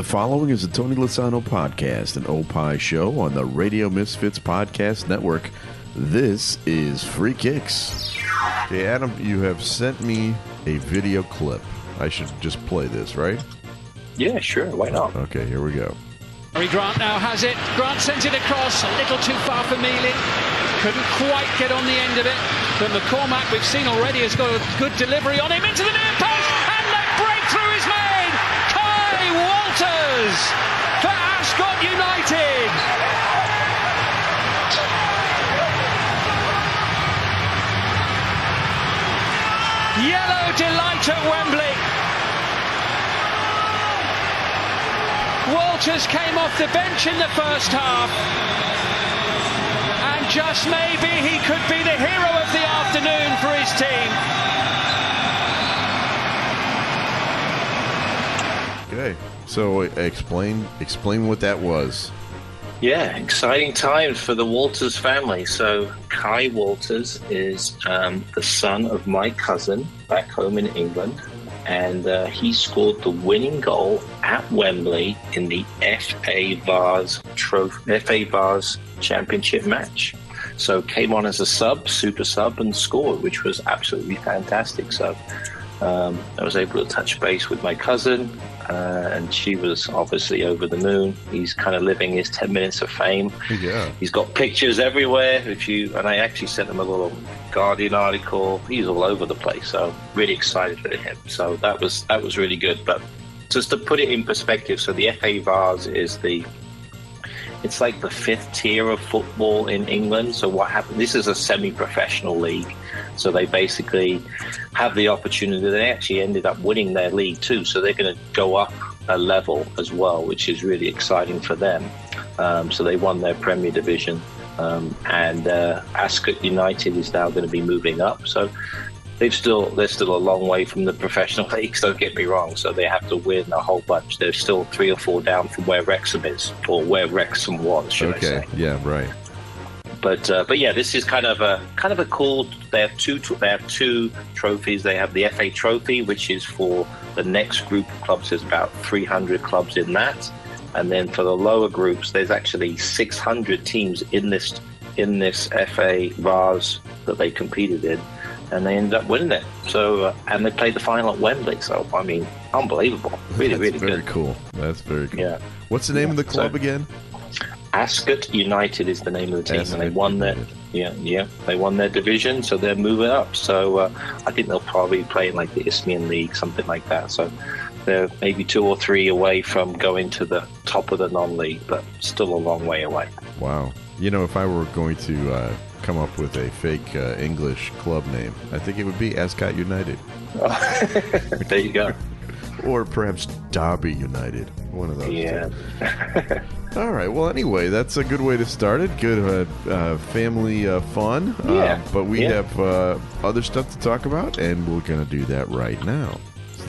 The following is a Tony Lozano podcast, an Opie show on the Radio Misfits Podcast Network. This is Free Kicks. Hey, Adam, you have sent me a video clip. I should just play this, right? Yeah, sure. Why not? Okay, here we go. Harry Grant now has it. Grant sends it across, a little too far for Mealy. Couldn't quite get on the end of it. But McCormack, we've seen already, has got a good delivery on him into the near Walters for Ascot United. Yellow delight at Wembley. Walters came off the bench in the first half. And just maybe he could be the hero of the afternoon for his team. Okay, so explain explain what that was. Yeah, exciting times for the Walters family. So, Kai Walters is um, the son of my cousin back home in England, and uh, he scored the winning goal at Wembley in the FA Vase Trophy, FA Vase Championship match. So, came on as a sub, super sub, and scored, which was absolutely fantastic. So, um, I was able to touch base with my cousin, uh, and she was obviously over the moon. He's kind of living his 10 minutes of fame. Yeah. He's got pictures everywhere. If you and I actually sent him a little Guardian article. He's all over the place. So really excited for him. So that was that was really good. But just to put it in perspective, so the FA Vase is the it's like the fifth tier of football in England. So what happened? This is a semi-professional league. So they basically have the opportunity. They actually ended up winning their league too. So they're going to go up a level as well, which is really exciting for them. Um, so they won their Premier Division, um, and uh, Ascot United is now going to be moving up. So they've still they're still a long way from the professional leagues. Don't get me wrong. So they have to win a whole bunch. They're still three or four down from where Wrexham is, or where Wrexham was, should Okay, I say? yeah, right. But uh, but yeah, this is kind of a kind of a cool. They have two they have two trophies. They have the FA Trophy, which is for the next group of clubs. There's about 300 clubs in that, and then for the lower groups, there's actually 600 teams in this in this FA Vase that they competed in, and they ended up winning it. So uh, and they played the final at Wembley. So I mean, unbelievable. Really, That's really very good. cool. That's very cool. Yeah. What's the name of the So- club again? Ascot United is the name of the team, and they Ascot won their yeah yeah they won their division, so they're moving up. So uh, I think they'll probably play in like the Isthmian League, something like that. So they're maybe two or three away from going to the top of the non-league, but still a long way away. Wow. You know, if I were going to uh, come up with a fake uh, English club name, I think it would be Ascot United. there you go. Or perhaps Derby United. One of those. Yeah. All right. Well, anyway, that's a good way to start it. Good uh, uh, family uh, fun. Yeah. Uh, but we Yeah. have uh, other stuff to talk about, and we're going to do that right now.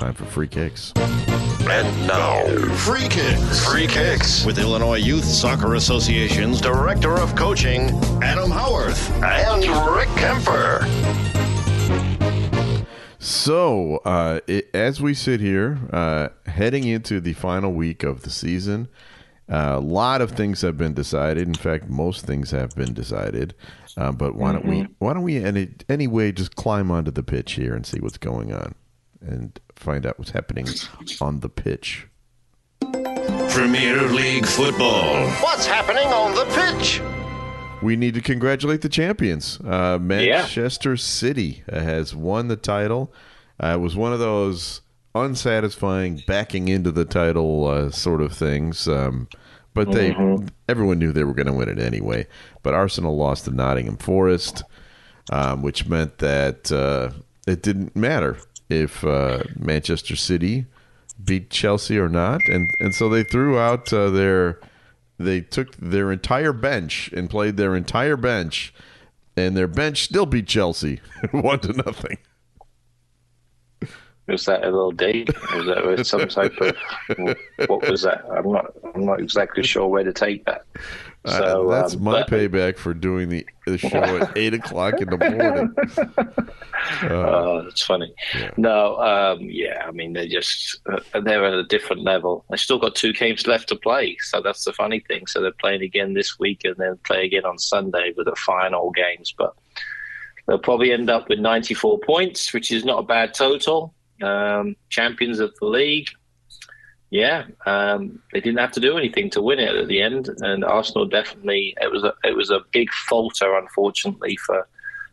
It's time for free kicks. And now, free kicks. Free kicks with Illinois Youth Soccer Association's Director of Coaching, Adam Howarth, and Rick Kemper. So, uh, it, as we sit here, uh, heading into the final week of the season, uh, a lot of things have been decided. In fact, most things have been decided. Uh, but why don't we? Why don't we any anyway just climb onto the pitch here and see what's going on, and find out what's happening on the pitch. Premier League football. What's happening on the pitch? We need to congratulate the champions. Uh, Manchester City uh, has won the title. Uh, it was one of those unsatisfying backing into the title uh, sort of things. Um, but they, everyone knew they were going to win it anyway. But Arsenal lost to Nottingham Forest, um, which meant that uh, it didn't matter if uh, Manchester City beat Chelsea or not, and and so they threw out uh, their they took their entire bench and played their entire bench, and their bench still beat Chelsea one to nothing. Was that a little date? Was that some type of what was that? I'm not. I'm not exactly sure where to take that. Uh, so uh, that's um, my but, payback for doing the, the show at eight o'clock in the morning. Uh, oh, that's funny. Yeah. No, um, yeah, I mean they're just uh, they're at a different level. They still got two games left to play, so that's the funny thing. So they're playing again this week, and then play again on Sunday with the final games. But they'll probably end up with ninety four points, which is not a bad total. Um, champions of the league yeah, um, they didn't have to do anything to win it at the end, and Arsenal definitely it was a it was a big falter, unfortunately for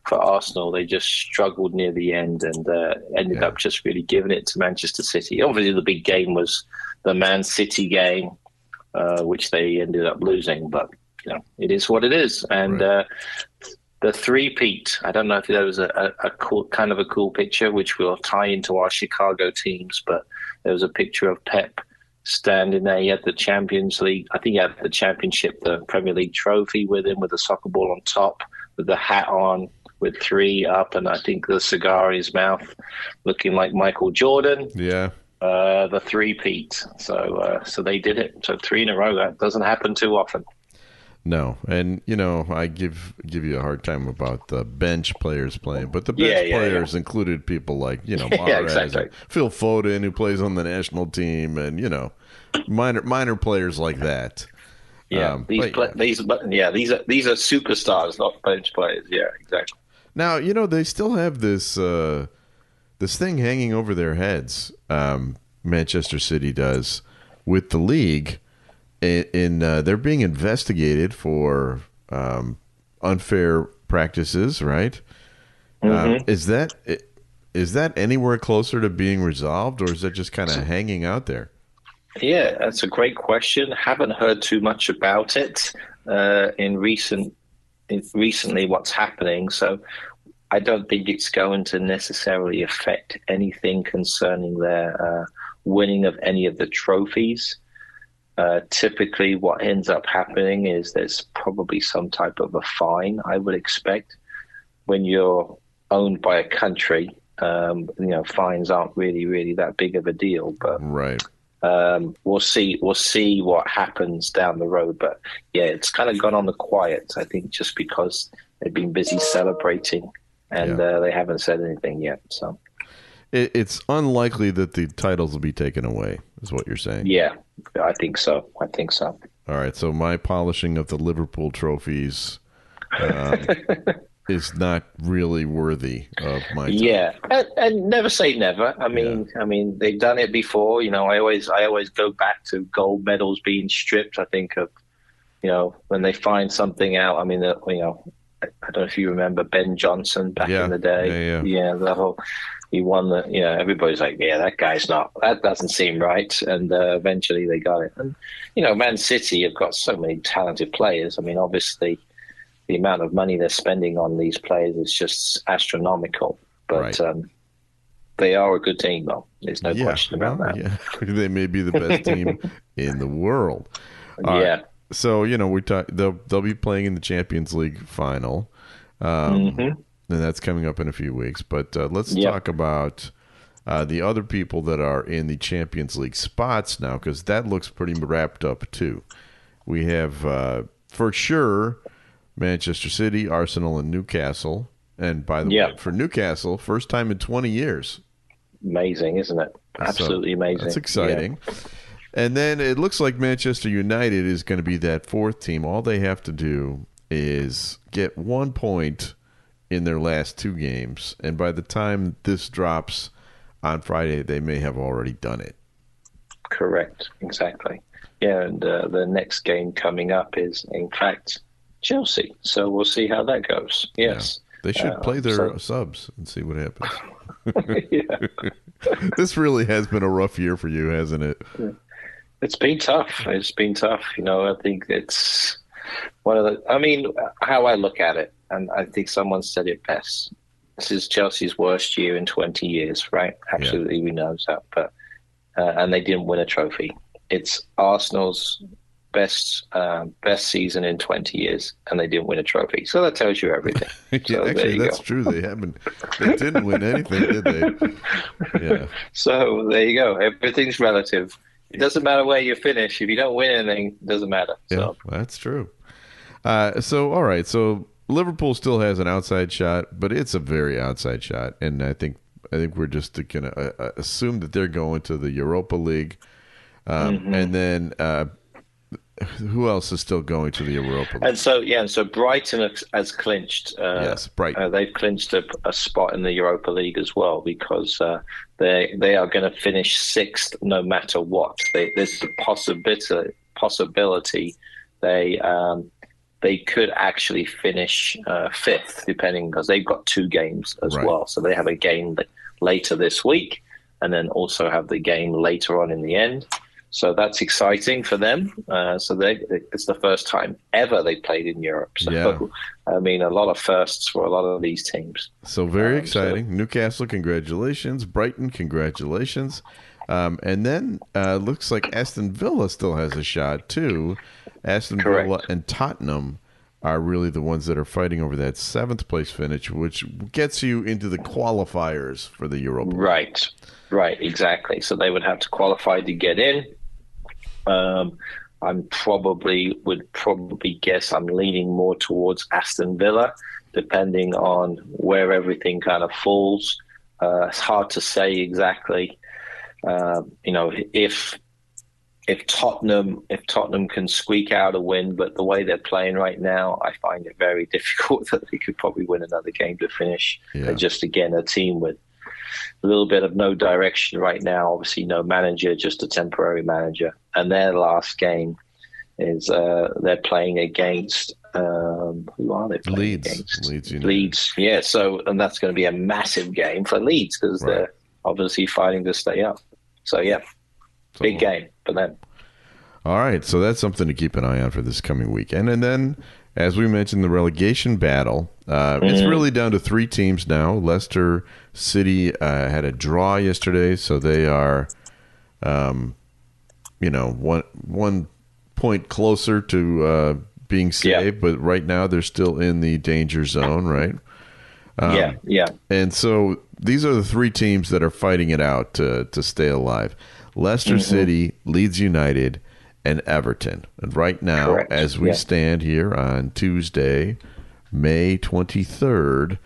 for Arsenal. They just struggled near the end and uh, ended yeah. up just really giving it to Manchester City. Obviously, the big game was the Man City game, uh, which they ended up losing, but you know it is what it is, and. Right. Uh, the three peat. I don't know if that was a, a, a, cool, kind of a cool picture, which will tie into our Chicago teams. But there was a picture of Pep standing there. He had the Champions League. I think he had the Championship, the Premier League trophy with him, with the soccer ball on top, with the hat on, with three up, and I think the cigar in his mouth, looking like Michael Jordan. Yeah. Uh, the three peat. So, uh, so they did it. So three in a row. That doesn't happen too often. No, and you know I give give you a hard time about the bench players playing, but the bench yeah, yeah, players yeah. included people like you know Mahrez exactly. Phil Foden who plays on the national team, and you know minor minor players like that. Yeah, um, these play, these yeah these are these are superstars, not bench players. Yeah, exactly. Now you know they still have this uh, this thing hanging over their heads. Um, Manchester City does with the league in, in uh, they're being investigated for um, unfair practices, right? Mm-hmm. Uh, is that is that anywhere closer to being resolved, or is that just kind of hanging out there? Yeah, that's a great question. Haven't heard too much about it uh, in recent in recently. What's happening? So I don't think it's going to necessarily affect anything concerning their uh, winning of any of the trophies. Uh, typically, what ends up happening is there's probably some type of a fine. I would expect when you're owned by a country. Um, you know, fines aren't really, really that big of a deal. But right, um, we'll see. We'll see what happens down the road. But yeah, it's kind of gone on the quiet. I think just because they've been busy celebrating and yeah. uh, they haven't said anything yet. So it's unlikely that the titles will be taken away, is what you're saying. Yeah, I think so. I think so. All right. So my polishing of the Liverpool trophies um, is not really worthy of my. Time. Yeah, and, and, never say never. I mean, yeah. I mean, they've done it before. You know, I always, I always go back to gold medals being stripped. I think of, you know, when they find something out. I mean, you know, I don't know if you remember Ben Johnson back yeah. in the day. Yeah, yeah. yeah, the whole he won the you know everybody's like yeah that guy's not that doesn't seem right and uh, eventually they got it and you know man city have got so many talented players i mean obviously the amount of money they're spending on these players is just astronomical but right. um, they are a good team though there's no yeah, question about that yeah. they may be the best team in the world yeah so you know we talk they'll they'll be playing in the champions league final um, mm-hmm and that's coming up in a few weeks. But uh, let's yep. talk about uh, the other people that are in the Champions League spots now, because that looks pretty wrapped up too. We have uh, for sure Manchester City, Arsenal, and Newcastle. And by the yep. way, for Newcastle, first time in 20 years. Amazing, isn't it? Absolutely so, amazing. That's exciting. Yeah. And then it looks like Manchester United is going to be that fourth team. All they have to do is get one point in their last two games. And by the time this drops on Friday, they may have already done it. Correct. Exactly. Yeah. And uh, the next game coming up is, in fact, Chelsea. So we'll see how that goes. Yes. Yeah. They should uh, play their so... subs and see what happens. this really has been a rough year for you, hasn't it? It's been tough. It's been tough. You know, I think it's one of the. I mean, how I look at it and I think someone said it best. This is Chelsea's worst year in 20 years, right? Absolutely, yeah. we know that. But uh, and they didn't win a trophy. It's Arsenal's best um, best season in 20 years, and they didn't win a trophy. So that tells you everything. yeah, so actually, that's go. true. They haven't. They didn't win anything, did they? Yeah. So there you go. Everything's relative. It doesn't matter where you finish. If you don't win anything, it doesn't matter. Yeah, so. that's true. Uh, so all right, so Liverpool still has an outside shot, but it's a very outside shot, and I think I think we're just gonna uh, uh assume that they're going to the Europa League, um, mm-hmm. and then uh, who else is still going to the Europa League? And so yeah, and so Brighton has, clinched. Uh, yes, Brighton. Uh, they've clinched a, a, spot in the Europa League as well because uh, they they are going to finish sixth no matter what. They, there's the possibility possibility they um, they could actually finish uh, fifth, depending because they've got two games as right. well. So they have a game later this week, and then also have the game later on in the end. So that's exciting for them. Uh, so they, it's the first time ever they played in Europe. So yeah. I mean, a lot of firsts for a lot of these teams. So very um, exciting. So, Newcastle, congratulations. Brighton, congratulations. Um, and then uh, looks like Aston Villa still has a shot too. Aston Correct. Villa and Tottenham are really the ones that are fighting over that seventh place finish, which gets you into the qualifiers for the Europa. Right, right, exactly. So they would have to qualify to get in. Um, I'm probably would probably guess I'm leaning more towards Aston Villa, depending on where everything kind of falls. Uh, it's hard to say exactly. Uh, you know, if if Tottenham if Tottenham can squeak out a win, but the way they're playing right now, I find it very difficult that they could probably win another game to finish. Yeah. They're just again a team with a little bit of no direction right now. Obviously, no manager, just a temporary manager. And their last game is uh, they're playing against um, who are they playing Leeds. against? Leeds, Leeds, yeah. So, and that's going to be a massive game for Leeds because right. they're obviously fighting to stay up. So, yeah, so, big game for them. All right, so that's something to keep an eye on for this coming weekend. And then, as we mentioned, the relegation battle. Uh. It's really down to three teams now. Leicester City uh, had a draw yesterday, so they are, um, you know, one one point closer to uh, being saved. But right now, they're still in the danger zone, right? Um, yeah, yeah. And so these are the three teams that are fighting it out to to stay alive. Leicester mm-hmm. City, Leeds United, and Everton. And right now, Correct. as we yeah. stand here on Tuesday, May 23rd,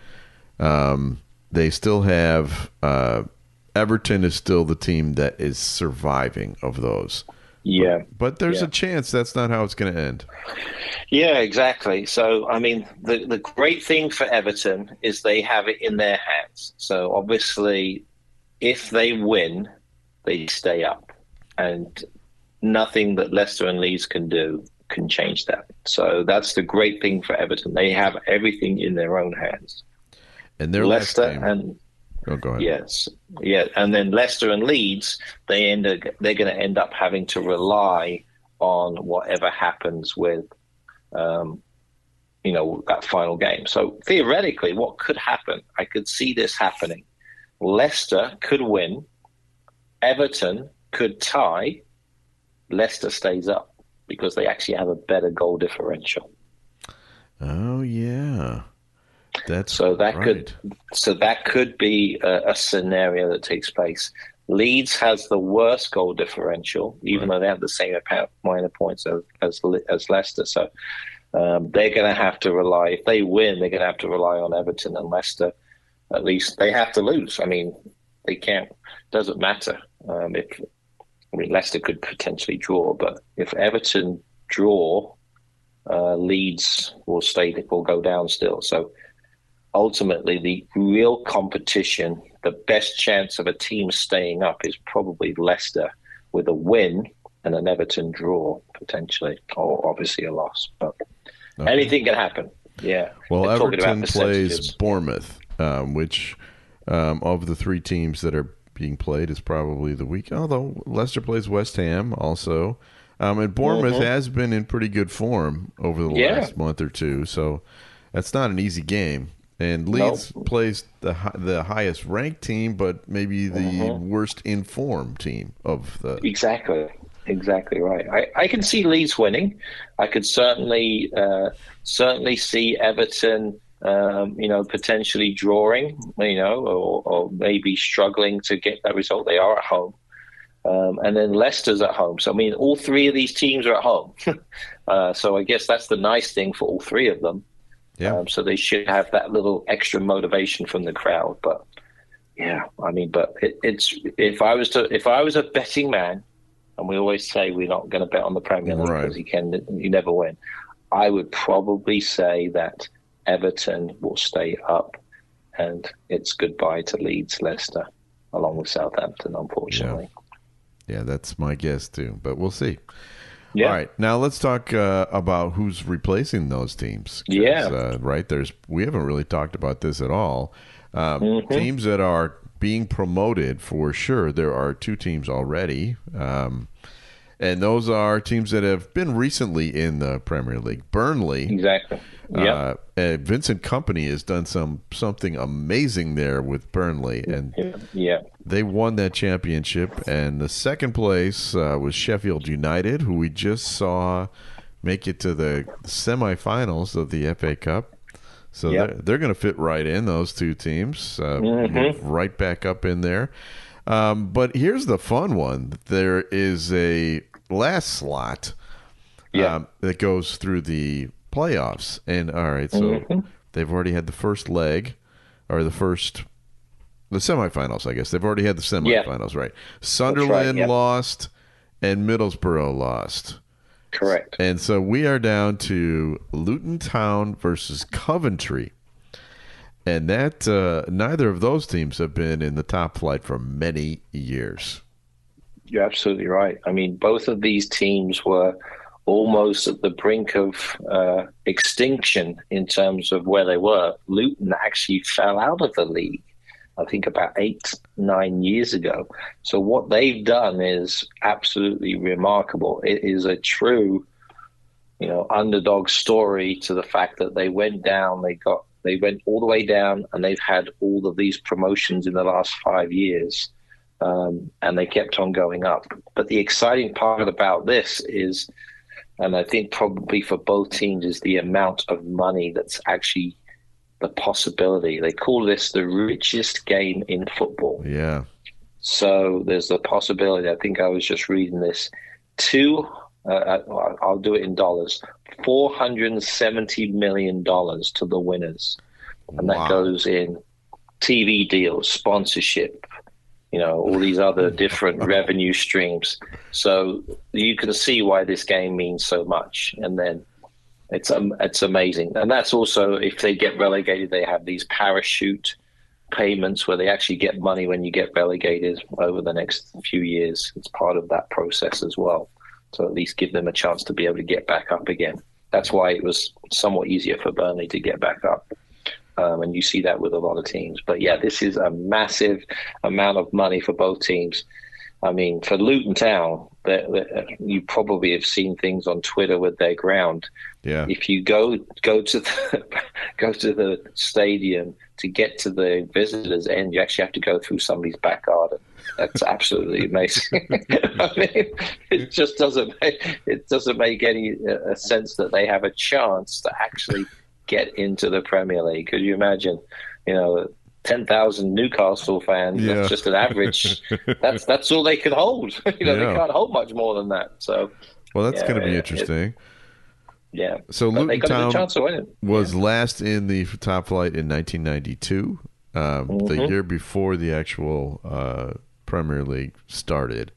um, they still have uh, Everton is still the team that is surviving of those. Yeah. But, but there's yeah. a chance that's not how it's going to end. Yeah, exactly. So, I mean, the, the great thing for Everton is they have it in their hands. So, obviously, if they win, they stay up. And nothing that Leicester and Leeds can do can change that. So that's the great thing for Everton. They have everything in their own hands. And their Leicester and oh, go ahead. yes, yeah, and then Leicester and Leeds, they end up, they're going to end up having to rely on whatever happens with, um, you know, that final game. So theoretically, what could happen? I could see this happening. Leicester could win. Everton could tie Leicester stays up because they actually have a better goal differential. Oh yeah, that's so that right. could so that could be a, a, scenario that takes place. Leeds has the worst goal differential, even right. though they have the same amount of points as as, as Leicester. So um, they're going to have to rely. If they win, they're going to have to rely on Everton and Leicester. At least they have to lose. I mean, they can't. Doesn't matter um, if I mean, Leicester could potentially draw, but if Everton draw, uh, Leeds will stay, will go down still. So ultimately, the real competition, the best chance of a team staying up is probably Leicester with a win and an Everton draw potentially, or obviously a loss. But okay. anything can happen. Yeah. Well, Everton plays Bournemouth, um, which um, of the three teams that are being played is probably the week. Although Leicester plays West Ham also, um, and Bournemouth mm-hmm. has been in pretty good form over the yeah. last month or two. So that's not an easy game. And Leeds nope. plays the the highest ranked team, but maybe the mm-hmm. worst informed team of the exactly. Exactly right. I, I can see Leeds winning. I could certainly uh, certainly see Everton um, you know, potentially drawing, you know, or, or, maybe struggling to get that result. They are at home. Um, and then Leicester's at home. So, I mean, all three of these teams are at home. uh, so, I guess that's the nice thing for all three of them. Yeah. Um, so, they should have that little extra motivation from the crowd. But, yeah, I mean, but it, it's if I was to if I was a betting man, and we always say we're not going to bet on the Premier League because right. you can you never win. I would probably say that Everton will stay up, and it's goodbye to Leeds, Leicester, along with Southampton. Unfortunately. Yeah, yeah that's my guess too, but we'll see. Yeah. All right, now let's talk uh, about who's replacing those teams. Yeah, uh, right. There's we haven't really talked about this at all. Um, mm-hmm. Teams that are being promoted for sure. There are two teams already. Um, and those are teams that have been recently in the Premier League. Burnley, exactly. Yeah, uh, Vincent Kompany has done some something amazing there with Burnley, and yeah, they won that championship. And the second place uh, was Sheffield United, who we just saw make it to the semifinals of the FA Cup. So yep. they're, they're going to fit right in those two teams, uh, mm-hmm. right back up in there. Um, but here's the fun one: there is a last slot yeah. um, that goes through the playoffs, and all right, so mm-hmm. they've already had the first leg or the first the semifinals. I guess they've already had the semifinals, yeah. right? Sunderland right, lost and Middlesbrough lost. Correct. And so we are down to Luton Town versus Coventry. And that uh, neither of those teams have been in the top flight for many years. You're absolutely right. I mean, both of these teams were almost at the brink of uh, extinction in terms of where they were. Luton actually fell out of the league, I think, about eight, nine years ago. So, what they've done is absolutely remarkable. It is a true, you know, underdog story to the fact that they went down, they got they went all the way down, and they've had all of these promotions in the last five years, um, and they kept on going up. But the exciting part about this is, and I think probably for both teams, is the amount of money that's actually the possibility. They call this the richest game in football. Yeah. So there's the possibility. I think I was just reading this. Two, uh, I'll do it in dollars. $470 million to the winners. And wow. that goes in TV deals, sponsorship, you know, all these other different revenue streams. So you can see why this game means so much. And then it's um, it's amazing. And that's also if they get relegated, they have these parachute payments where they actually get money when you get relegated over the next few years. It's part of that process as well to at least give them a chance to be able to get back up again. That's why it was somewhat easier for Burnley to get back up. Um, and you see that with a lot of teams. But yeah, this is a massive amount of money for both teams. I mean, for Luton Town, they're, they're, you probably have seen things on Twitter with their ground. Yeah. If you go go to the go to the stadium to get to the visitors' end, you actually have to go through somebody's back garden. That's absolutely amazing. I mean, it just doesn't make, it doesn't make any uh, sense that they have a chance to actually get into the Premier League. Could you imagine? You know, ten thousand Newcastle fans. Yeah. That's just an average. that's that's all they can hold. you know, yeah. they can't hold much more than that. So, well, that's yeah, going to be interesting. It, yeah. So Luton Town was last in the top flight in 1992, um, mm-hmm. the year before the actual uh, Premier League started.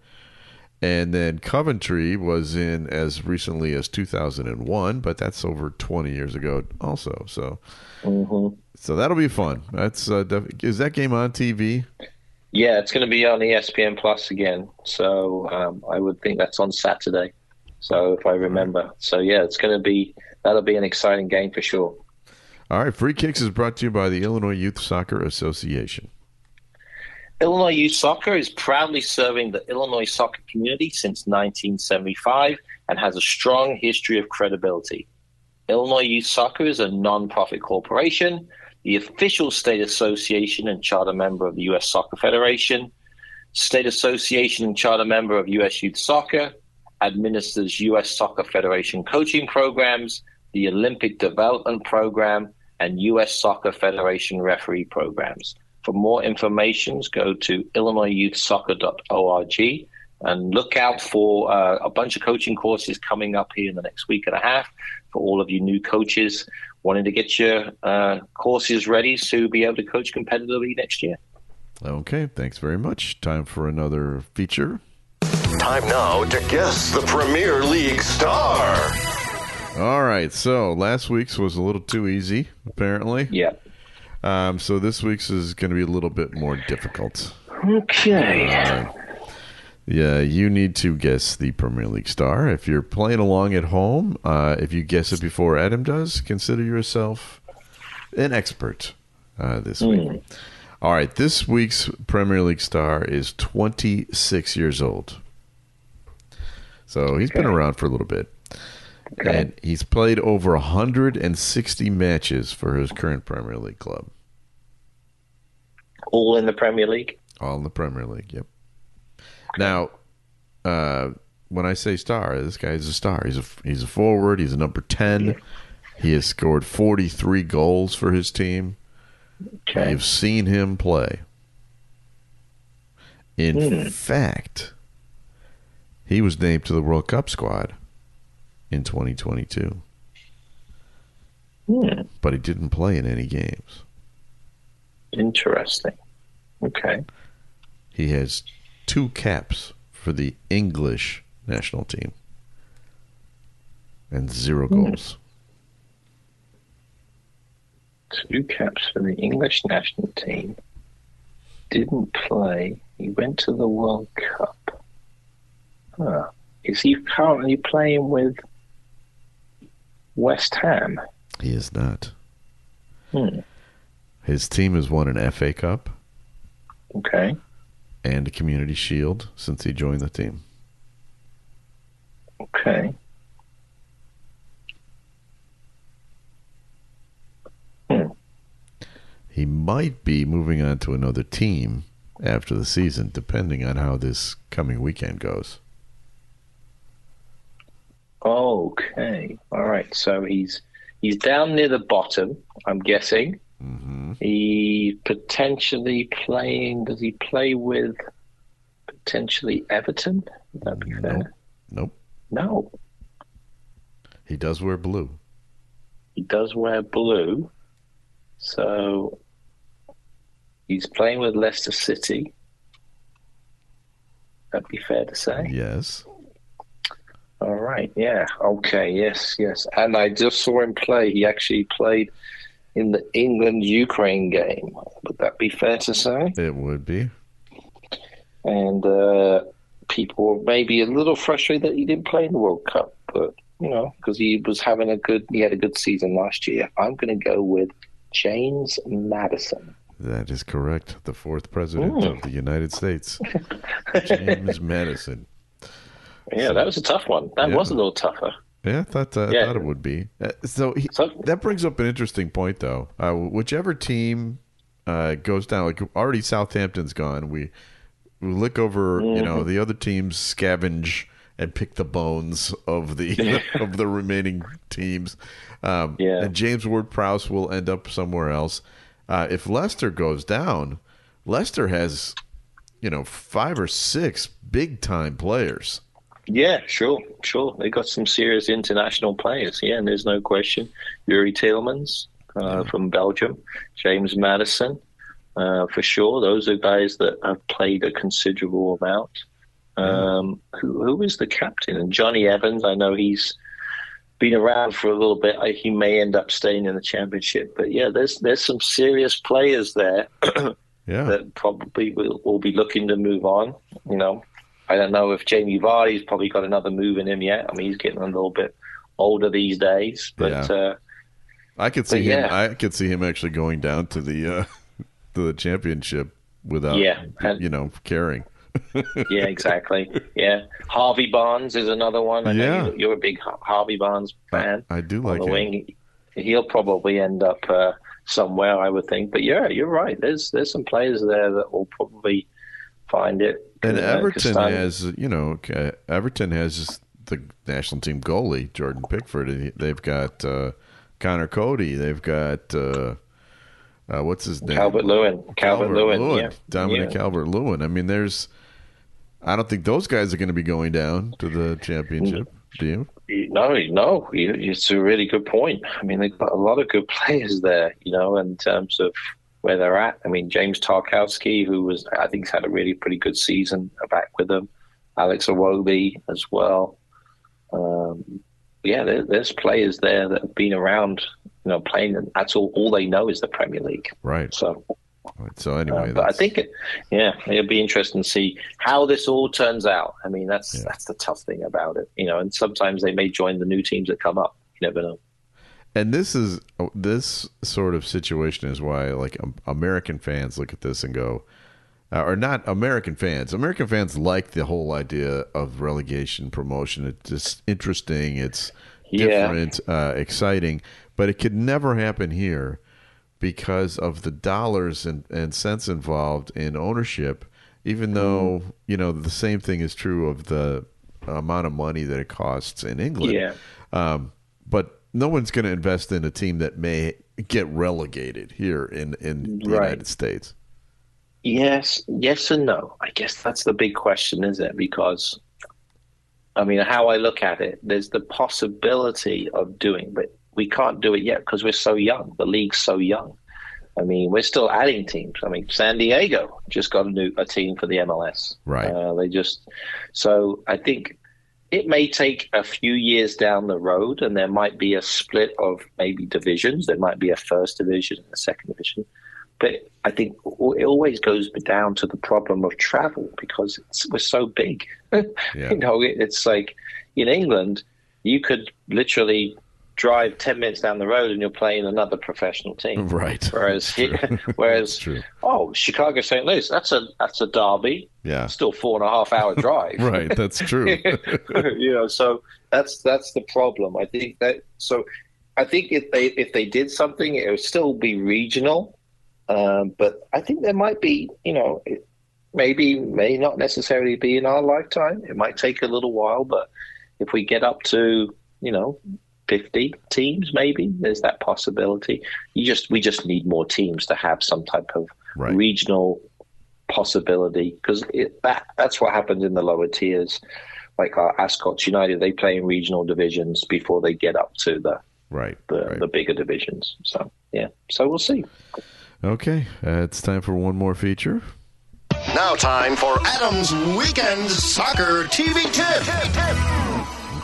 And then Coventry was in as recently as 2001, but that's over 20 years ago also. So, mm-hmm. so that'll be fun. That's uh, def- is that game on TV? Yeah, it's going to be on ESPN Plus again. So um, I would think that's on Saturday. So if I remember, so yeah, it's going to be that'll be an exciting game for sure. All right, Free Kicks is brought to you by the Illinois Youth Soccer Association. Illinois Youth Soccer is proudly serving the Illinois soccer community since 1975 and has a strong history of credibility. Illinois Youth Soccer is a non-profit corporation, the official state association and charter member of the U.S. Soccer Federation, state association and charter member of U.S. Youth Soccer, administers U.S. Soccer Federation coaching programs, the Olympic Development Program, and U.S. Soccer Federation referee programs. For more information, go to illinoisyouthsoccer.org. and look out for uh, a bunch of coaching courses coming up here in the next week and a half for all of you new coaches wanting to get your uh, courses ready to be able to coach competitively next year. Okay, thanks very much. Time for another feature. Time now to guess the Premier League star. All right, so last week's was a little too easy, apparently. Yeah. Um, so this week's is going to be a little bit more difficult. Okay. Uh, yeah, you need to guess the Premier League star. If you're playing along at home, uh, if you guess it before Adam does, consider yourself an expert uh, this week. Mm. All right, this week's Premier League star is 26 years old. So he's okay. been around for a little bit. Okay. And he's played over 160 matches for his current Premier League club. All in the Premier League? All in the Premier League, yep. Now, uh, when I say star, this guy is a star. He's a he's a forward. He's a number ten. He has scored forty three goals for his team. Okay. I've seen him play. In mm. fact, he was named to the World Cup squad in 2022. Mm. But he didn't play in any games. Interesting. Okay. He has two caps for the English national team and zero hmm. goals. Two caps for the English national team. Didn't play. He went to the World Cup. Huh. Is he currently playing with West Ham? He is not. Hmm. His team has won an FA Cup. Okay and a Community Shield since he joined the team. Okay. Hmm. He might be moving on to another team after the season, depending on how this coming weekend goes. Okay. All right. So he's he's down near the bottom, I'm guessing. Mm-hmm. He potentially playing. Does he play with potentially Everton? Would that be fair? Nope. No. He does wear blue. He does wear blue. So he's playing with Leicester City. That'd be fair to say. Yes. All right. Yeah. Okay. Yes. Yes. And I just saw him play. He actually played in the England Ukraine game. Would that be fair to say? It would be. And uh, people were maybe a little frustrated that he didn't play in the World Cup, but you know, because he was having a good, he had a good season last year. I'm going to go with James Maddison. That is correct. The fourth president mm. of the United States, James Madison. Yeah, that was a tough one. That yeah. was a little tougher. Yeah, I thought, uh, yeah. I thought it would be. Uh, so, he, so, that brings up an interesting point, though. Uh, whichever team uh, goes down, like already Southampton's gone. We, we look over, mm-hmm. you know, mm-hmm. the other teams scavenge and pick the bones of the of the remaining teams. Um, yeah. And James Ward Prowse will end up somewhere else. Uh, if Leicester goes down, Leicester has, you know, five or six big time players. Yeah, sure, sure. They got some serious international players. Yeah, and there's no question. Youri Tielemans uh, from Belgium, James Maddison, uh, for sure. Those are guys that have played a considerable amount. Um, who, who is the captain? And Jonny Evans, I know he's been around for a little bit. He may end up staying in the championship. But yeah, there's there's some serious players there yeah. that probably will, will be looking to move on. You know, I don't know if Jamie Vardy's probably got another move in him yet. I mean, he's getting a little bit older these days, but yeah. uh, I could see him. Yeah. I could see him actually going down to the uh, to the championship without, yeah, and, you know, caring. yeah, exactly. Yeah, Harvey Barnes is another one. I yeah. you're a big Harvey Barnes fan. I, I do like the him. Wing. He'll probably end up uh, somewhere, I would think. But yeah, you're right. There's there's some players there that will probably find it and Everton has, you know, Everton has the national team goalie Jordan Pickford. They've got uh, Conor Coady. They've got uh, uh, what's his name? Calvert Lewin. Calvert Lewin. Yeah. Dominic yeah. Calvert Lewin. I mean, there's I don't think those guys are going to be going down to the championship. Do you? No, no, it's a really good point. I mean, they've got a lot of good players there, you know, in terms of where they're at. I mean, James Tarkowski, who was, I think, had a really pretty good season back with them. Alex Iwobi as well. Um, yeah, there, there's players there that have been around, you know, playing, and that's all, all they know is the Premier League. Right. So so anyway, uh, but I think, it, yeah, it'll be interesting to see how this all turns out. I mean, that's yeah. that's the tough thing about it, you know. And sometimes they may join the new teams that come up. You never know. And this is this sort of situation is why like American fans look at this and go, uh, or not American fans. American fans like the whole idea of relegation promotion. It's just interesting. It's different, yeah. uh, exciting, but it could never happen here because of the dollars and, and cents involved in ownership, even though, mm. you know, the same thing is true of the amount of money that it costs in England. Yeah. Um, but no one's going to invest in a team that may get relegated here in, in the right. United States. Yes, yes and no. I guess that's the big question, is it? Because, I mean, how I look at it, there's the possibility of doing, but we can't do it yet because we're so young. The league's so young. I mean, we're still adding teams. I mean, San Diego just got a new a team for the MLS. Right. Uh, they just so I think it may take a few years down the road, and there might be a split of maybe divisions. There might be a first division and a second division. But I think it always goes down to the problem of travel because we're so big. Yeah. you know, it's like in England, you could literally drive 10 minutes down the road and you're playing another professional team. Right. Whereas, whereas, oh, Chicago St. Louis, that's a, that's a derby. Yeah. Still four and a half hour drive. right. That's true. you know, so that's, that's the problem. I think that, so I think if they, if they did something, it would still be regional. Um, but I think there might be, you know, it maybe may not necessarily be in our lifetime. It might take a little while, but if we get up to, you know, 50 teams maybe. There's that possibility. You just we just need more teams to have some type of right. regional possibility because that that's what happens in the lower tiers. Like our Ascot United they play in regional divisions before they get up to the right the, right. the bigger divisions. So yeah. So we'll see. Okay uh, it's time for one more feature. Now time for Adam's weekend soccer TV tip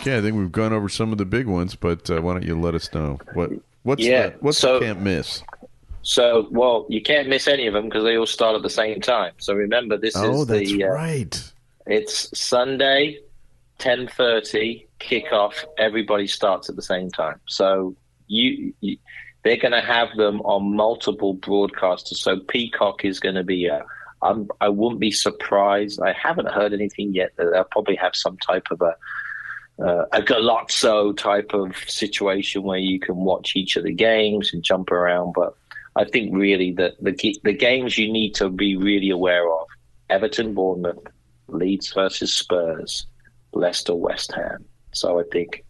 Okay, I think we've gone over some of the big ones, but uh, why don't you let us know what what's yeah, the, what's so, can't miss? So, well, you can't miss any of them because they all start at the same time. So remember, this oh, is that's the uh, right. It's Sunday, ten thirty kickoff. Everybody starts at the same time. So you, you they're going to have them on multiple broadcasters. So Peacock is going to be a I'm, I wouldn't be surprised. I haven't heard anything yet that they'll probably have some type of a uh, a Golazo type of situation where you can watch each of the games and jump around. But I think really that the the games you need to be really aware of: Everton, Bournemouth, Leeds versus Spurs, Leicester, West Ham. So I think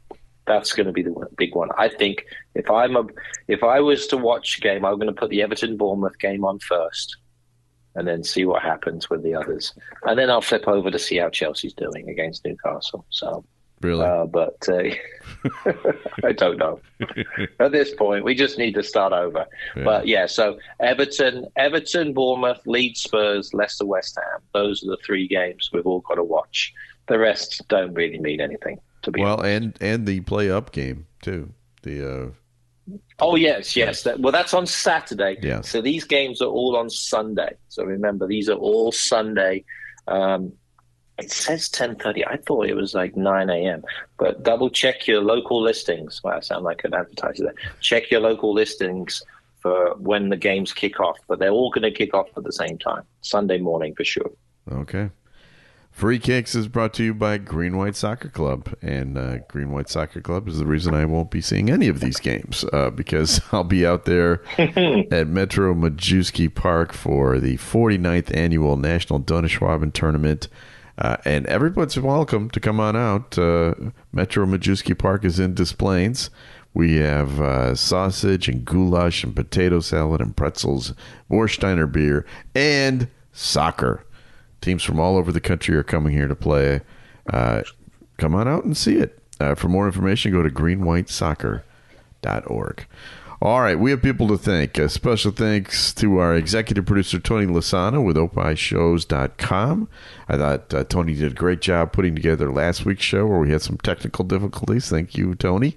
that's going to be the big one. I think if I'm a if I was to watch a game, I'm going to put the Everton Bournemouth game on first, and then see what happens with the others, and then I'll flip over to see how Chelsea's doing against Newcastle. So Really? Uh, but uh, I don't know. At this point, we just need to start over. Yeah. But yeah, so Everton, Everton, Bournemouth, Leeds, Spurs, Leicester, West Ham. Those are the three games we've all got to watch. The rest don't really mean anything. To be well, honest. and and the play up game too. The uh, Oh yes, yes. That, well, that's on Saturday. Yeah. So these games are all on Sunday. So remember, these are all Sunday. Um, it says 10.30. I thought it was like 9 a.m. But double check your local listings. Well, I sound like an advertiser there. Check your local listings for when the games kick off. But they're all going to kick off at the same time. Sunday morning for sure. Okay. Free Kicks is brought to you by Green White Soccer Club. And uh, Green White Soccer Club is the reason I won't be seeing any of these games uh, because I'll be out there at Metro Majewski Park for the 49th annual National Donauschwaben Tournament. Uh, and everyone's welcome to come on out. Uh, Metro Majewski Park is in Des Plaines. We have uh, sausage and goulash and potato salad and pretzels, Warsteiner beer, and soccer. Teams from all over the country are coming here to play. Uh, come on out and see it. Uh, for more information, go to greenwhitesoccer.org. All right, we have people to thank. A special thanks to our executive producer, Tony Lasana with opishows.com. I thought uh, Tony did a great job putting together last week's show where we had some technical difficulties. Thank you, Tony.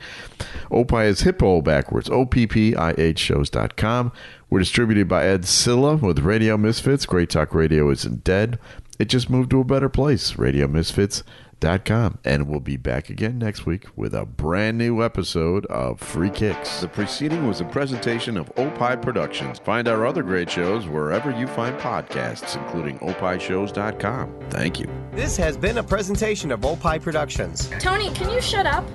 Opie is hippo backwards, O-P-P-I-H shows.com. We're distributed by Ed Silla with Radio Misfits. Great Talk Radio isn't dead. It just moved to a better place, Radio Misfits Com. And we'll be back again next week with a brand new episode of Free Kicks. The preceding was a presentation of Opie Productions. Find our other great shows wherever you find podcasts, including opishows.com. Thank you. This has been a presentation of Opie Productions. Tony, can you shut up?